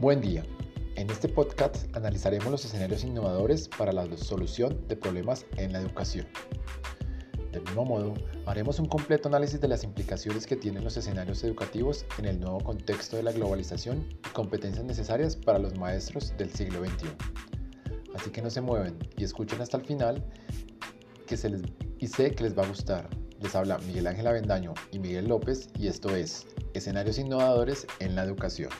Buen día. En este podcast analizaremos los escenarios innovadores para la solución de problemas en la educación. Del mismo modo, haremos un completo análisis de las implicaciones que tienen los escenarios educativos en el nuevo contexto de la globalización y competencias necesarias para los maestros del siglo XXI. Así que no se mueven y escuchen hasta el final que se les, y sé que les va a gustar. Les habla Miguel Ángel Avendaño y Miguel López y esto es Escenarios Innovadores en la Educación.